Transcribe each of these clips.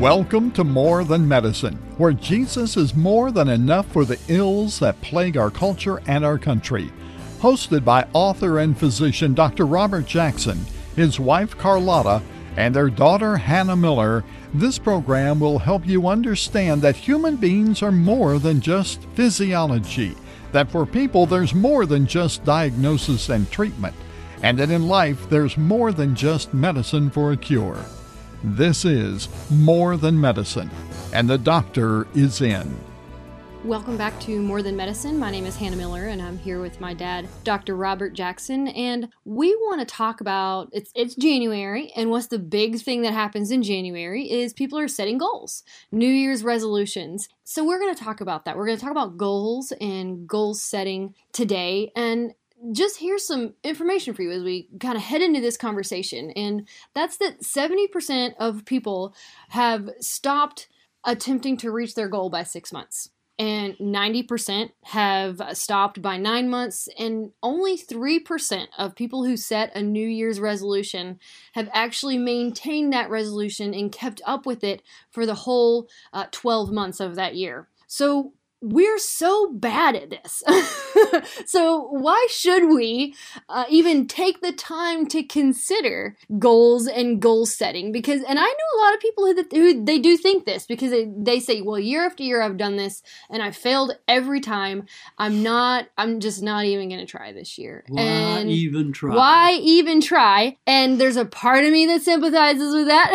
Welcome to More Than Medicine, where Jesus is more than enough for the ills that plague our culture and our country. Hosted by author and physician Dr. Robert Jackson, his wife Carlotta, and their daughter Hannah Miller, this program will help you understand that human beings are more than just physiology, that for people there's more than just diagnosis and treatment, and that in life there's more than just medicine for a cure. This is More Than Medicine, and the doctor is in. Welcome back to More Than Medicine. My name is Hannah Miller, and I'm here with my dad, Dr. Robert Jackson. And we want to talk about it's it's January, and what's the big thing that happens in January is people are setting goals, New Year's resolutions. So we're going to talk about that. We're going to talk about goals and goal setting today. And just here's some information for you as we kind of head into this conversation. And that's that 70% of people have stopped attempting to reach their goal by six months. And 90% have stopped by nine months, and only 3% of people who set a New Year's resolution have actually maintained that resolution and kept up with it for the whole uh, 12 months of that year. So, we're so bad at this. so, why should we uh, even take the time to consider goals and goal setting? Because, and I know a lot of people who, who they do think this because they, they say, well, year after year I've done this and I failed every time. I'm not, I'm just not even going to try this year. Why and even try? Why even try? And there's a part of me that sympathizes with that.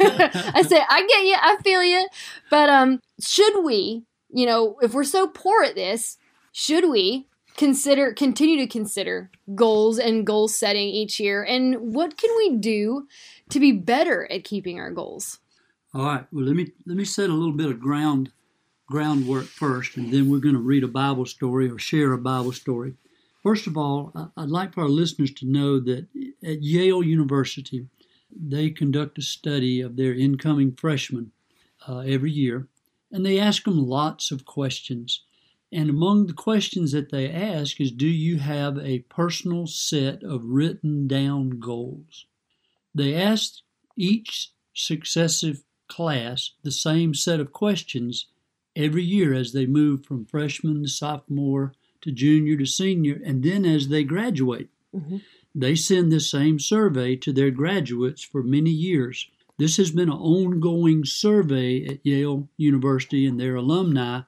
I say, I get you, I feel you. But um, should we you know, if we're so poor at this, should we consider continue to consider goals and goal setting each year and what can we do to be better at keeping our goals? All right. Well, let me let me set a little bit of ground groundwork first, and then we're going to read a Bible story or share a Bible story. First of all, I'd like for our listeners to know that at Yale University, they conduct a study of their incoming freshmen uh, every year, and they ask them lots of questions. And among the questions that they ask is Do you have a personal set of written down goals? They ask each successive class the same set of questions every year as they move from freshman to sophomore to junior to senior, and then as they graduate. Mm-hmm. They send the same survey to their graduates for many years. This has been an ongoing survey at Yale University and their alumni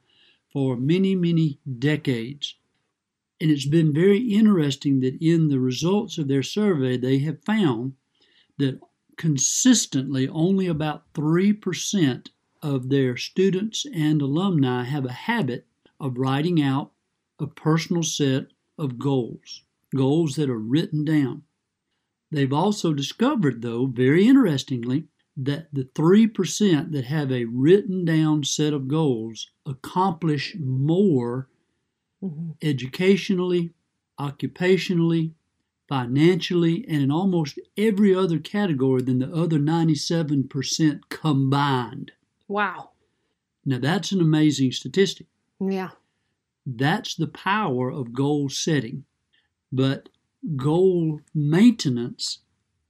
for many, many decades. And it's been very interesting that in the results of their survey, they have found that consistently only about 3% of their students and alumni have a habit of writing out a personal set of goals, goals that are written down. They've also discovered, though, very interestingly, that the 3% that have a written down set of goals accomplish more mm-hmm. educationally, occupationally, financially, and in almost every other category than the other 97% combined. Wow. Now, that's an amazing statistic. Yeah. That's the power of goal setting. But goal maintenance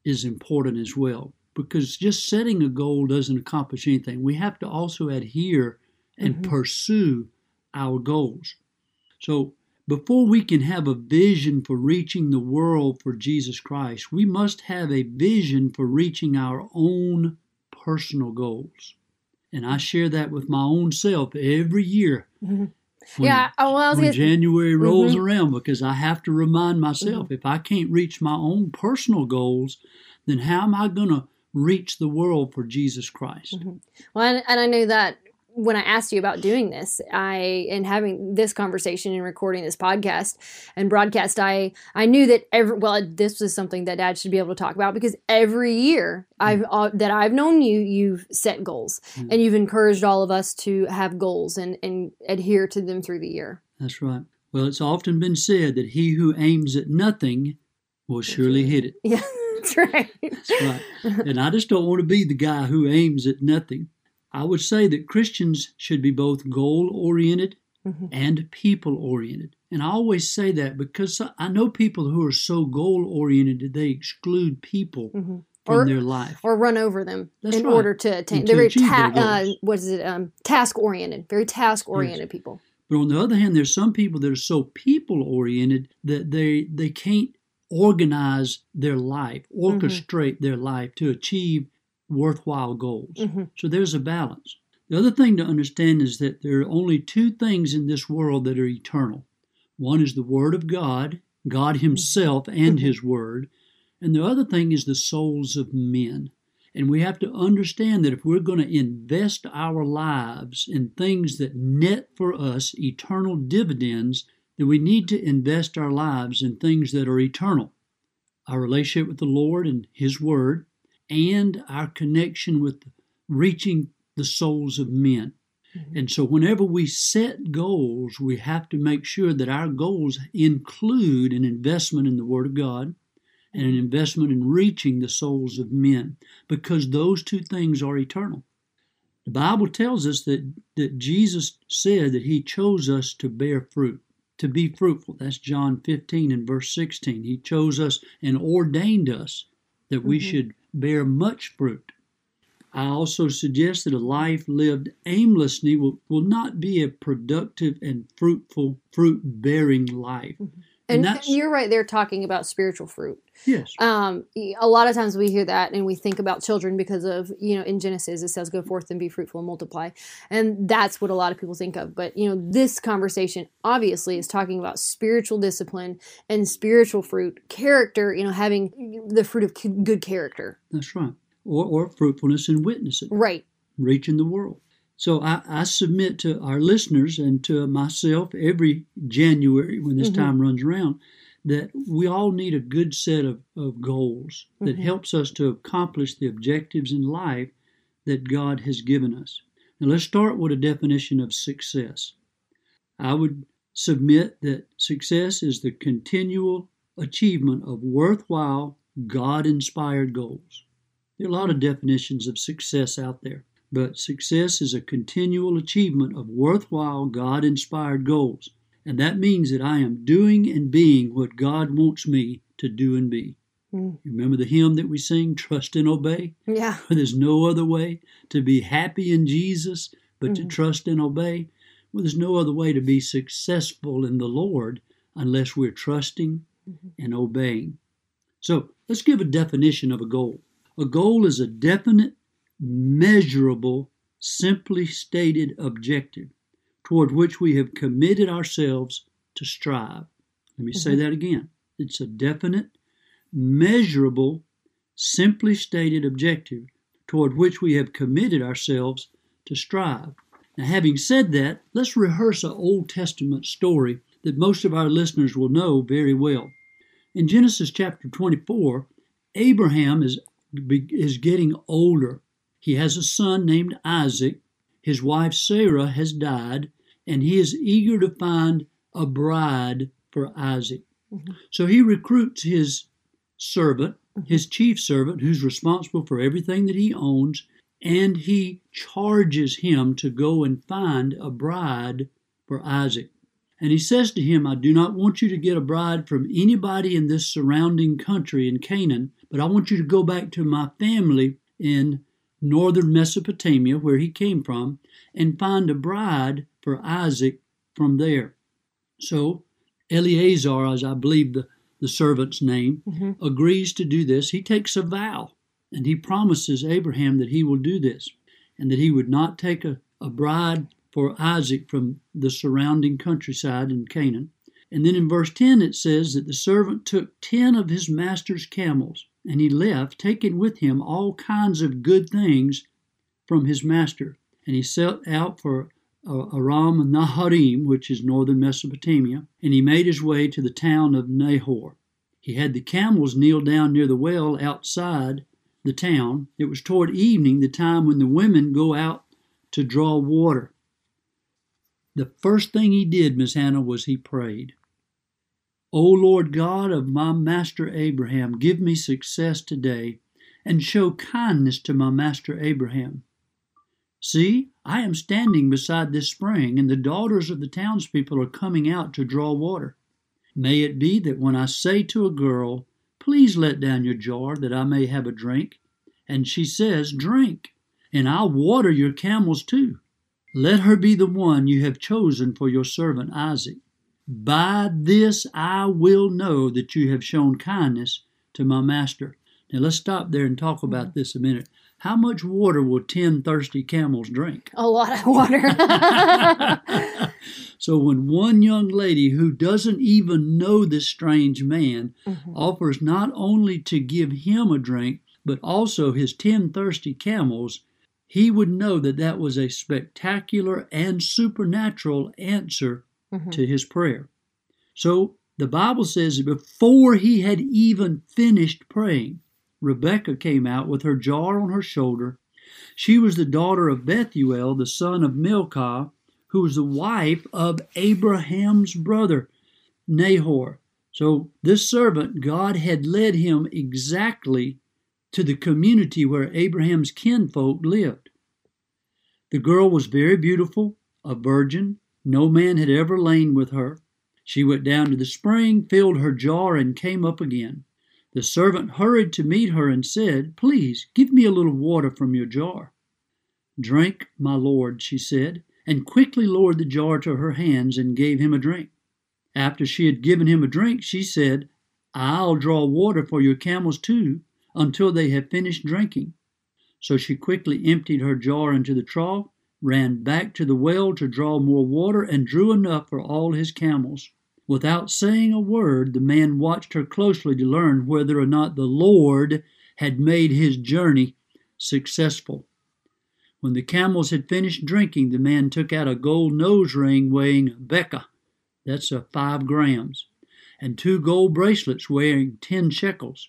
is important as well because just setting a goal doesn't accomplish anything. We have to also adhere and mm-hmm. pursue our goals. So, before we can have a vision for reaching the world for Jesus Christ, we must have a vision for reaching our own personal goals. And I share that with my own self every year. Mm-hmm. When, yeah, oh, well, when January rolls mm-hmm. around, because I have to remind myself mm-hmm. if I can't reach my own personal goals, then how am I going to reach the world for Jesus Christ. Mm-hmm. Well, and, and I know that when I asked you about doing this, I and having this conversation and recording this podcast and broadcast, I I knew that every well, this was something that Dad should be able to talk about because every year I've mm. uh, that I've known you, you've set goals mm. and you've encouraged all of us to have goals and and adhere to them through the year. That's right. Well, it's often been said that he who aims at nothing will surely hit it. Yeah. That's right. That's right. And I just don't want to be the guy who aims at nothing. I would say that Christians should be both goal oriented mm-hmm. and people oriented. And I always say that because I know people who are so goal oriented that they exclude people mm-hmm. from Or- their life. or run over them That's in right. order to attain. And They're very ta- uh, what is it? Um, task oriented. Very task oriented people. But on the other hand, there's some people that are so people oriented that they they can't organize their life, Mm-hmm. orchestrate their life to achieve worthwhile goals. Mhm. So there's a balance. The other thing to understand is that there are only two things in this world that are eternal. One is the Word of God, God Himself and Mhm. His Word, and the other thing is the souls of men. And we have to understand that if we're going to invest our lives in things that net for us eternal dividends, then we need to invest our lives in things that are eternal. Our relationship with the Lord and His Word, and our connection with reaching the souls of men. Mm-hmm. And so, whenever we set goals, we have to make sure that our goals include an investment in the Word of God and an investment in reaching the souls of men, because those two things are eternal. The Bible tells us that, that Jesus said that He chose us to bear fruit, to be fruitful. That's John 15 and verse 16. He chose us and ordained us that we Mhm. should bear much fruit. I also suggest that a life lived aimlessly will, will not be a productive and fruitful, fruit bearing life. And, that's- you're right there talking about spiritual fruit. Yes. Um, a lot of times we hear that and we think about children because of, you know, in Genesis it says, go forth and be fruitful and multiply. And that's what a lot of people think of. But, you know, this conversation obviously is talking about spiritual discipline and spiritual fruit, character, you know, having the fruit of good character. That's right. Or, or fruitfulness and witnessing, Right. reaching the world. So I, I submit to our listeners and to myself every January when this Mhm. time runs around that we all need a good set of, of goals that Mhm. helps us to accomplish the objectives in life that God has given us. Now let's start with a definition of success. I would submit that success is the continual achievement of worthwhile, God inspired goals. There are a lot of definitions of success out there, but success is a continual achievement of worthwhile, God inspired goals. And that means that I am doing and being what God wants me to do and be. Mm. Remember the hymn that we sing, Trust and Obey? Yeah. There's no other way to be happy in Jesus but to Mhm. trust and obey. Well, there's no other way to be successful in the Lord unless we're trusting Mhm. and obeying. So let's give a definition of a goal. A goal is a definite, measurable, simply stated objective toward which we have committed ourselves to strive. Let me say Mhm. that again. It's a definite, measurable, simply stated objective toward which we have committed ourselves to strive. Now, having said that, let's rehearse an Old Testament story that most of our listeners will know very well. In Genesis chapter 24, Abraham is, is getting older. He has a son named Isaac. His wife Sarah has died, and he is eager to find a bride for Isaac. Mhm. So he recruits his servant, his chief servant, who's responsible for everything that he owns, and he charges him to go and find a bride for Isaac. And he says to him, I do not want you to get a bride from anybody in this surrounding country in Canaan, but I want you to go back to my family in northern Mesopotamia, where he came from, and find a bride for Isaac from there. So Eleazar, as I believe the, the servant's name, Mhm. agrees to do this. He takes a vow and he promises Abraham that he will do this and that he would not take a, a bride for Isaac from the surrounding countryside in Canaan. And then in verse 10 it says that the servant took 10 of his master's camels and he left, taking with him all kinds of good things from his master. And he set out for uh, Aram Naharaim, which is northern Mesopotamia, and he made his way to the town of Nahor. He had the camels kneel down near the well outside the town. It was toward evening, the time when the women go out to draw water. The first thing he did, Miss Hannah, was he prayed. O Lord God of my master Abraham, give me success today and show kindness to my master Abraham. See, I am standing beside this spring, and the daughters of the townspeople are coming out to draw water. May it be that when I say to a girl, Please let down your jar that I may have a drink. And she says, Drink, and I'll water your camels too. Let her be the one you have chosen for your servant Isaac. By this I will know that you have shown kindness to my master. Now let's stop there and talk about this a minute. How much water will 10 thirsty camels drink? A lot of water. so when one young lady who doesn't even know this strange man Mhm. offers not only to give him a drink, but also his 10 thirsty camels, he would know that that was a spectacular and supernatural answer Mhm. to his prayer. So the Bible says that before he had even finished praying, Rebekah came out with her jar on her shoulder. She was the daughter of Bethuel, the son of Milcah, who was the wife of Abraham's brother, Nahor. So this servant, God had led him exactly to the community where Abraham's kinfolk lived. The girl was very beautiful, a virgin. No man had ever lain with her. She went down to the spring, filled her jar, and came up again. The servant hurried to meet her and said, Please give me a little water from your jar. Drink, my lord, she said, and quickly lowered the jar to her hands and gave him a drink. After she had given him a drink, she said, I'll draw water for your camels too, until they have finished drinking. So she quickly emptied her jar into the trough, ran back to the well to draw more water, and drew enough for all his camels. Without saying a word, the man watched her closely to learn whether or not the Lord had made his journey successful. When the camels had finished drinking, the man took out a gold nose ring weighing a beka, that's a five grams, and two gold bracelets weighing ten shekels.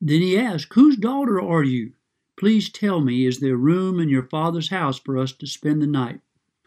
Then he asked, Whose daughter are you? Please tell me, is there room in your father's house for us to spend the night?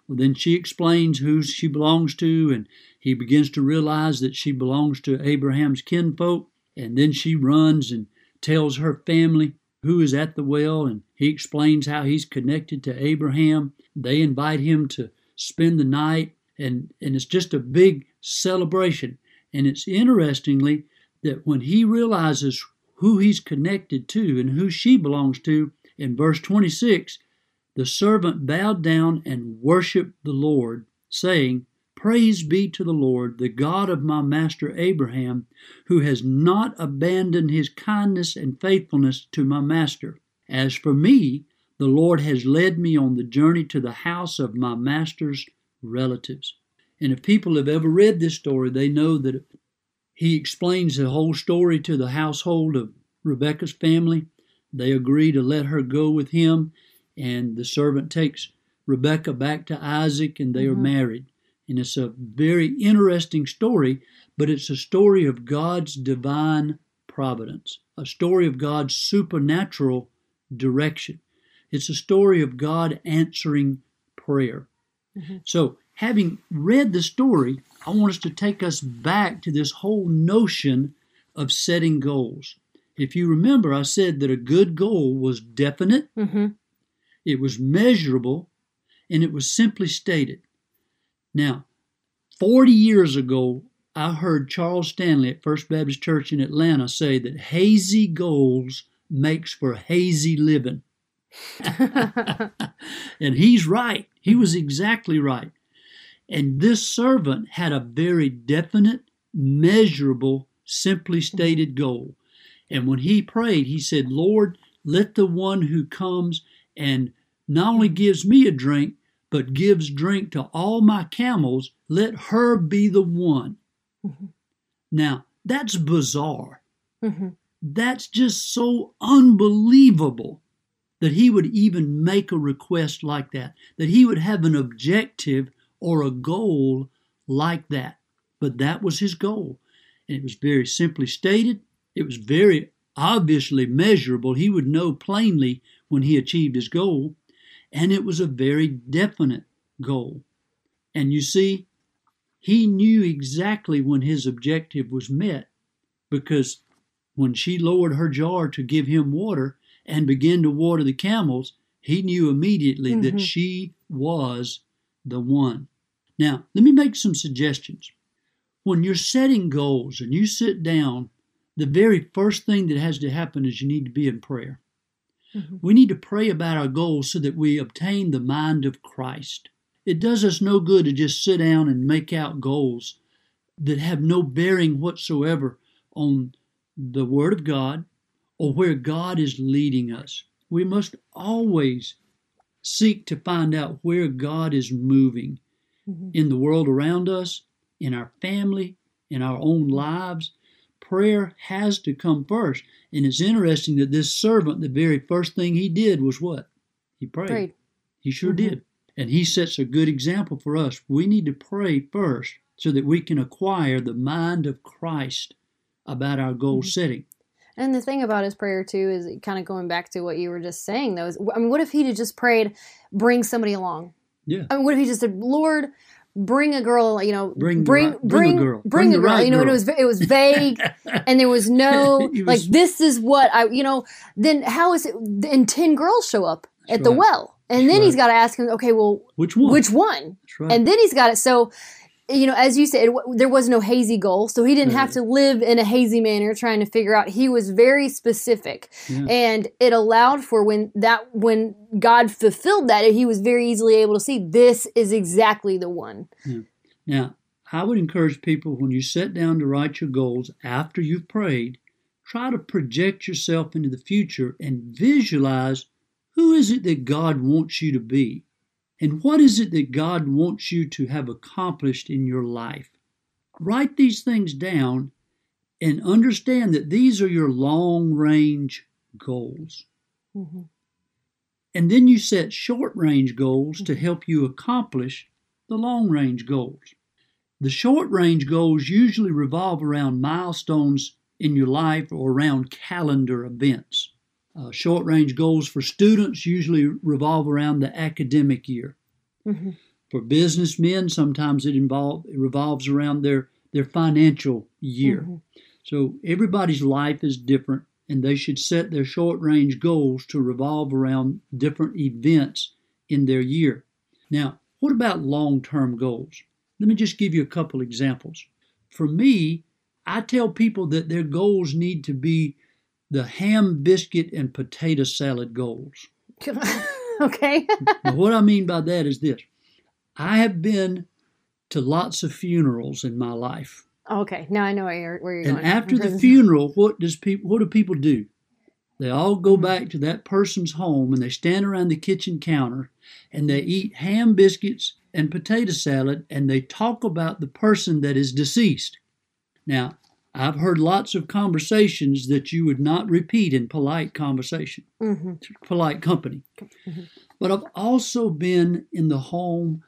Well, then she explains who she belongs to, and he begins to realize that she belongs to Abraham's kinfolk. And then she runs and tells her family who is at the well, and he explains how he's connected to Abraham. They invite him to spend the night, and, and it's just a big celebration. And it's interestingly that when he realizes who he's connected to and who she belongs to, in verse 26, the servant bowed down and worshiped the Lord, saying, Praise be to the Lord, the God of my master Abraham, who has not abandoned his kindness and faithfulness to my master. As for me, the Lord has led me on the journey to the house of my master's relatives. And if people have ever read this story, they know that he explains the whole story to the household of Rebekah's family. They agree to let her go with him, and the servant takes Rebekah back to Isaac, and they are Mhm. married. And it's a very interesting story, but it's a story of God's divine providence, a story of God's supernatural direction. It's a story of God answering prayer. Mhm. So, having read the story, I want us to take us back to this whole notion of setting goals. If you remember, I said that a good goal was definite, hmm it was measurable, and it was simply stated. Now, 40 years ago, I heard Charles Stanley at First Baptist Church in Atlanta say that hazy goals makes for hazy living. and he's right. He was exactly right. And this servant had a very definite, measurable, simply stated goal. And when he prayed, he said, Lord, let the one who comes and not only gives me a drink, but gives drink to all my camels, let her be the one. Mhm. Now, that's bizarre. hmm That's just so unbelievable that he would even make a request like that, that he would have an objective or a goal like that. But that was his goal. And it was very simply stated, it was very obviously measurable. He would know plainly when he achieved his goal, and it was a very definite goal. And you see, he knew exactly when his objective was met because when she lowered her jar to give him water and began to water the camels, he knew immediately that Mhm. she was the one. Now, let me make some suggestions. When you're setting goals and you sit down the very first thing that has to happen is you need to be in prayer. Mhm. We need to pray about our goals so that we obtain the mind of Christ. It does us no good to just sit down and make out goals that have no bearing whatsoever on the Word of God or where God is leading us. We must always seek to find out where God is moving Mhm. in the world around us, in our family, in our own lives. Prayer has to come first. And it's interesting that this servant, the very first thing he did was what? He prayed. Prayed. He sure Mhm. did. And he sets a good example for us. We need to pray first so that we can acquire the mind of Christ about our goal Mhm. setting. And the thing about his prayer too is kind of going back to what you were just saying. Though, is I mean, what if he had just prayed, "Bring somebody along"? Yeah. I mean, what if he just said, "Lord, bring a girl"? You know, Bring bring right- bring a girl. bring, Bring a girl. right you know, and it was it was vague, and there was no was- like this is what I. You know, then how is it? And ten girls show up at That's the well, and That's then he's got to ask him, okay, well, Which one? which one? Right. And then he's got it. So, you know, as you said, it, there was no hazy goal. So he didn't have mm-hmm. to live in a hazy manner trying to figure out. He was very specific. Yeah. And it allowed for when that, when God fulfilled that, he was very easily able to see this is exactly the one. Hmm. Now, I would encourage people when you sit down to write your goals after you've prayed, try to project yourself into the future and visualize who is it that God wants you to be and what is it that God wants you to have accomplished in your life. Write these things down and understand that these are your long range goals. Mhm. And then you set short range goals to help you accomplish the long range goals. The short range goals usually revolve around milestones in your life or around calendar events. Uh, short range goals for students usually revolve around the academic year. Mhm. For businessmen, sometimes it, involve, it revolves around their, their financial year. Mhm. So everybody's life is different, and they should set their short range goals to revolve around different events in their year. Now, what about long term goals? Let me just give you a couple examples. For me, I tell people that their goals need to be the ham, biscuit, and potato salad goals. okay. Now, what I mean by that is this I have been to lots of funerals in my life. okay. Now I know where you're, where you're And going. after the funeral, what does people what do people do? They all go mm-hmm. back to that person's home and they stand around the kitchen counter and they eat ham biscuits and potato salad and they talk about the person that is deceased. Now, I've heard lots of conversations that you would not repeat in polite conversation, hmm polite company. Mhm. But I've also been in the home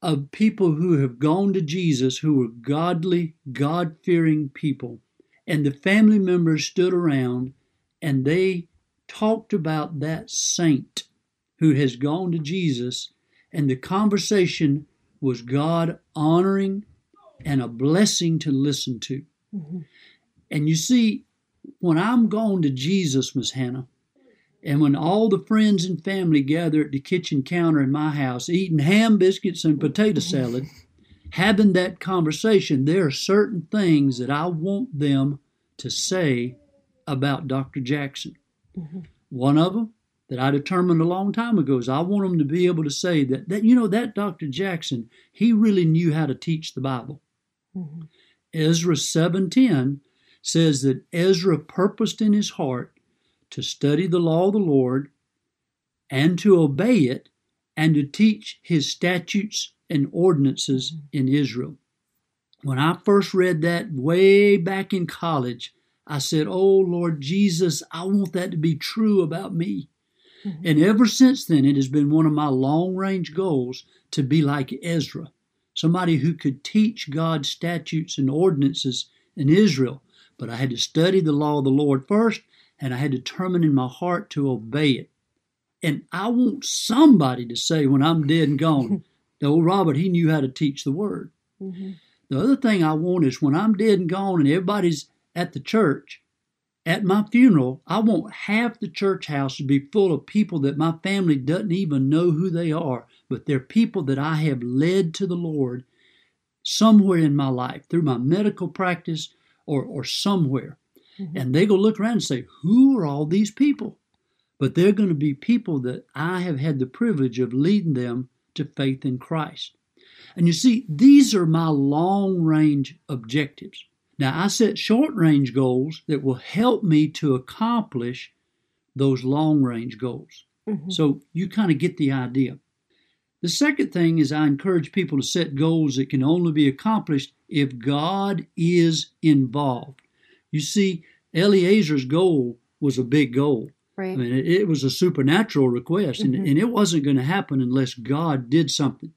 of people who have gone to Jesus who were godly, God fearing people. And the family members stood around and they talked about that saint who has gone to Jesus. And the conversation was God honoring and a blessing to listen to. And you see, when I'm going to Jesus, Miss Hannah, and when all the friends and family gather at the kitchen counter in my house eating ham biscuits and potato salad, having that conversation, there are certain things that I want them to say about Dr. Jackson. Mhm. One of them that I determined a long time ago is I want them to be able to say that, that you know, that Dr. Jackson, he really knew how to teach the Bible. hmm Ezra 7:10 says that Ezra purposed in his heart to study the law of the Lord and to obey it and to teach his statutes and ordinances in Israel. When I first read that way back in college, I said, "Oh Lord Jesus, I want that to be true about me." Mhm. And ever since then, it has been one of my long range goals to be like Ezra, somebody who could teach God's statutes and ordinances in Israel. But I had to study the law of the Lord first, and I had to determine in my heart to obey it. And I want somebody to say when I'm dead and gone, the old Robert, he knew how to teach the word. hmm The other thing I want is when I'm dead and gone and everybody's at the church, at my funeral, I want half the church house to be full of people that my family doesn't even know who they are, but they're people that I have led to the Lord somewhere in my life through my medical practice or, or somewhere. Mm-hmm. And they go look around and say, Who are all these people? But they're going to be people that I have had the privilege of leading them to faith in Christ. And you see, these are my long range objectives. Now, I set short range goals that will help me to accomplish those long range goals. Mm-hmm. So you kind of get the idea. The second thing is I encourage people to set goals that can only be accomplished if God is involved. You see, Eliezer's goal was a big goal. Right. I mean, it, it was a supernatural request, mm-hmm. and, and it wasn't going to happen unless God did something.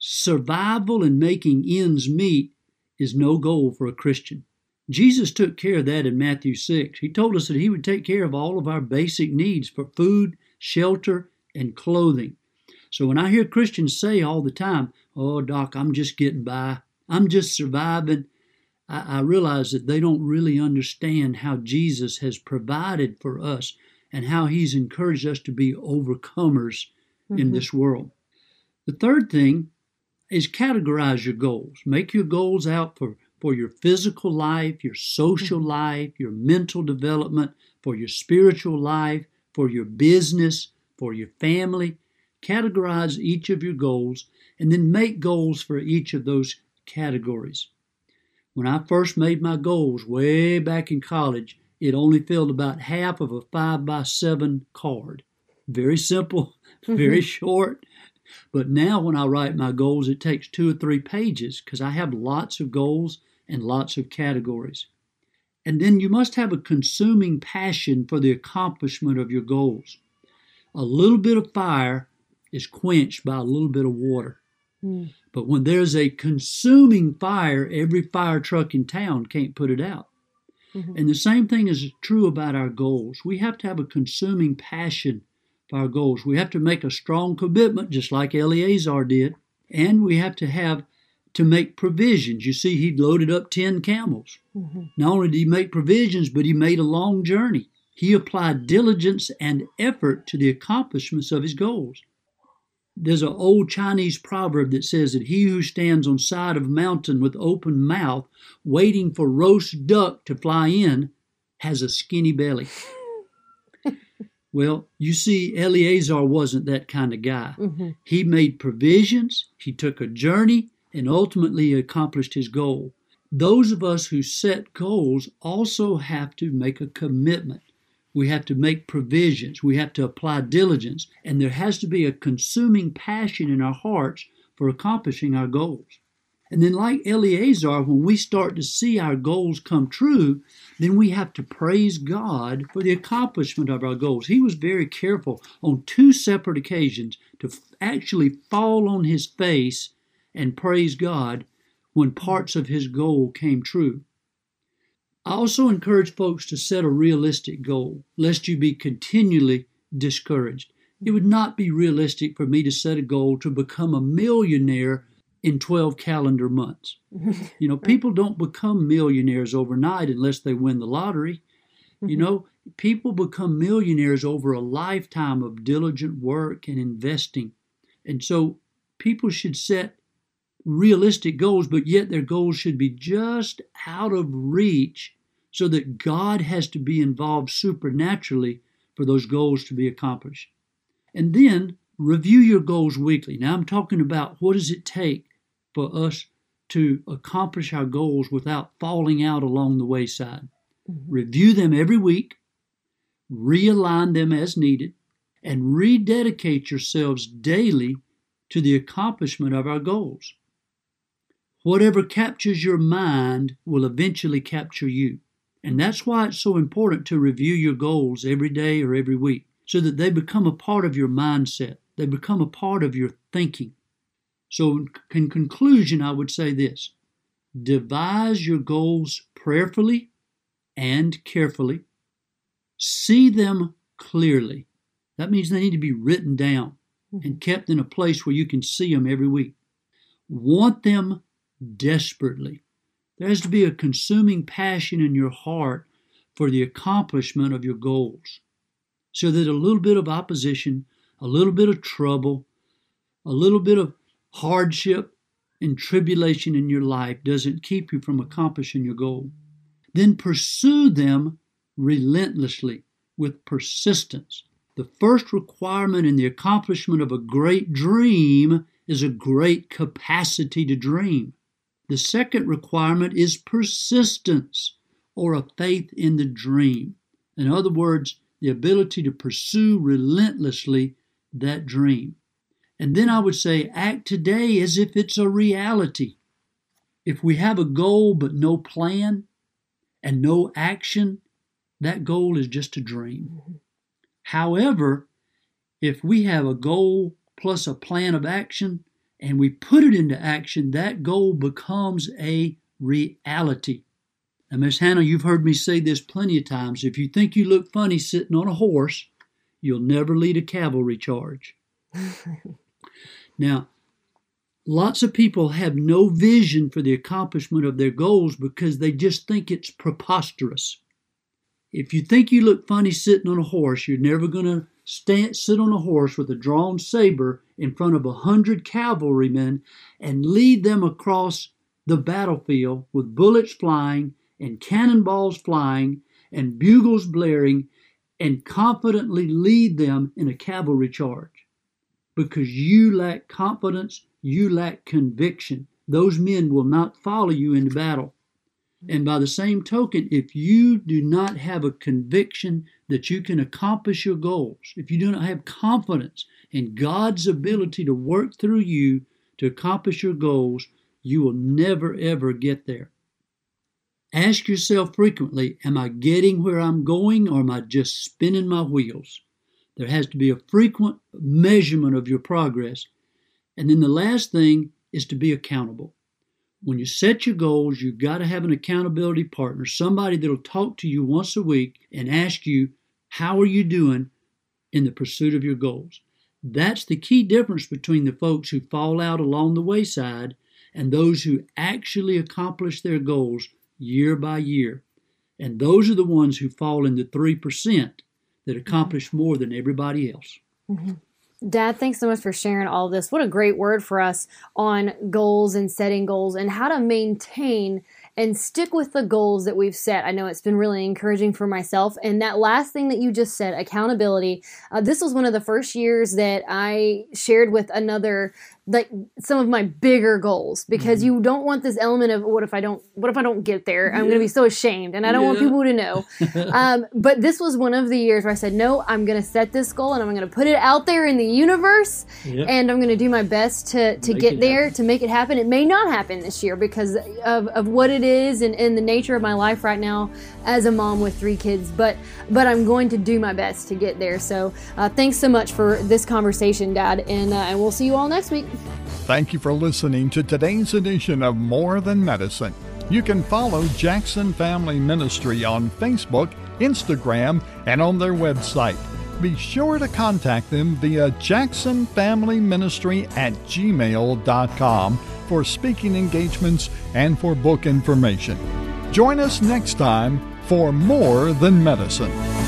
Survival and making ends meet is no goal for a Christian. Jesus took care of that in Matthew 6. He told us that He would take care of all of our basic needs for food, shelter, and clothing. So when I hear Christians say all the time, Oh, Doc, I'm just getting by, I'm just surviving, I, I realize that they don't really understand how Jesus has provided for us and how He's encouraged us to be overcomers mm-hmm. in this world. The third thing is categorize your goals. Make your goals out for, for your physical life, your social mm-hmm. life, your mental development, for your spiritual life, for your business, for your family. Categorize each of your goals and then make goals for each of those categories. When I first made my goals way back in college, it only filled about half of a five by seven card. Very simple, mm-hmm. very short, but now, when I write my goals, it takes two or three pages because I have lots of goals and lots of categories. And then you must have a consuming passion for the accomplishment of your goals. A little bit of fire is quenched by a little bit of water. Mm. But when there's a consuming fire, every fire truck in town can't put it out. Mm-hmm. And the same thing is true about our goals. We have to have a consuming passion for our goals. We have to make a strong commitment, just like Eleazar did, and we have to have to make provisions. You see, he loaded up 10 camels. Mm-hmm. Not only did he make provisions, but he made a long journey. He applied diligence and effort to the accomplishments of his goals. There's an old Chinese proverb that says that he who stands on side of mountain with open mouth, waiting for roast duck to fly in, has a skinny belly. Well, you see, Eleazar wasn't that kind of guy. Mm-hmm. He made provisions, he took a journey, and ultimately accomplished his goal. Those of us who set goals also have to make a commitment. We have to make provisions. We have to apply diligence. And there has to be a consuming passion in our hearts for accomplishing our goals. And then, like Eleazar, when we start to see our goals come true, then we have to praise God for the accomplishment of our goals. He was very careful on two separate occasions to actually fall on his face and praise God when parts of his goal came true. I also encourage folks to set a realistic goal, lest you be continually discouraged. It would not be realistic for me to set a goal to become a millionaire in 12 calendar months. You know, people don't become millionaires overnight unless they win the lottery. You mm-hmm. know, people become millionaires over a lifetime of diligent work and investing. And so people should set realistic goals, but yet their goals should be just out of reach so that God has to be involved supernaturally for those goals to be accomplished. And then review your goals weekly. Now I'm talking about what does it take for us to accomplish our goals without falling out along the wayside. Mm-hmm. Review them every week, realign them as needed, and rededicate yourselves daily to the accomplishment of our goals. Whatever captures your mind will eventually capture you. And that's why it's so important to review your goals every day or every week so that they become a part of your mindset. They become a part of your thinking. So, in conclusion, I would say this devise your goals prayerfully and carefully, see them clearly. That means they need to be written down and mm-hmm. kept in a place where you can see them every week. Want them desperately. There has to be a consuming passion in your heart for the accomplishment of your goals. So that a little bit of opposition, a little bit of trouble, a little bit of hardship and tribulation in your life doesn't keep you from accomplishing your goal. then pursue them relentlessly with persistence. The first requirement in the accomplishment of a great dream is a great capacity to dream. The second requirement is persistence or a faith in the dream. In other words, the ability to pursue relentlessly that dream. And then I would say, act today as if it's a reality. If we have a goal but no plan and no action, that goal is just a dream. However, if we have a goal plus a plan of action and we put it into action, that goal becomes a reality. Now, Miss Hannah, you've heard me say this plenty of times. If you think you look funny sitting on a horse, you'll never lead a cavalry charge. now, lots of people have no vision for the accomplishment of their goals because they just think it's preposterous. If you think you look funny sitting on a horse, you're never going to stand, sit on a horse with a drawn saber in front of a hundred cavalrymen and lead them across the battlefield with bullets flying and cannonballs flying and bugles blaring and confidently lead them in a cavalry charge. Because you lack confidence, you lack conviction. Those men will not follow you into battle. And by the same token, if you do not have a conviction that you can accomplish your goals, if you do not have confidence in God's ability to work through you to accomplish your goals, you will never ever get there. Ask yourself frequently Am I getting where I'm going or am I just spinning my wheels? There has to be a frequent measurement of your progress. And then the last thing is to be accountable. When you set your goals, you've got to have an accountability partner, somebody that'll talk to you once a week and ask you, How are you doing in the pursuit of your goals? That's the key difference between the folks who fall out along the wayside and those who actually accomplish their goals year by year. And those are the ones who fall in the 3% that accomplish more than everybody else. Mm-hmm. Dad, thanks so much for sharing all this. What a great word for us on goals and setting goals and how to maintain and stick with the goals that we've set. I know it's been really encouraging for myself. And that last thing that you just said, accountability, uh, this was one of the first years that I shared with another like some of my bigger goals because mm-hmm. you don't want this element of what if I don't what if I don't get there? I'm going to be so ashamed and I don't yeah. want people to know. um, but this was one of the years where I said, no, I'm going to set this goal and I'm going to put it out there in the universe yep. and I'm going to do my best to to make get there happen. to make it happen. It may not happen this year because of, of what it is and, and the nature of my life right now as a mom with three kids. But but I'm going to do my best to get there. So uh, thanks so much for this conversation, Dad, and uh, and we'll see you all next week. Thank you for listening to today's edition of More Than Medicine. You can follow Jackson Family Ministry on Facebook, Instagram, and on their website. Be sure to contact them via jacksonfamilyministry at gmail.com for speaking engagements and for book information. Join us next time for More Than Medicine.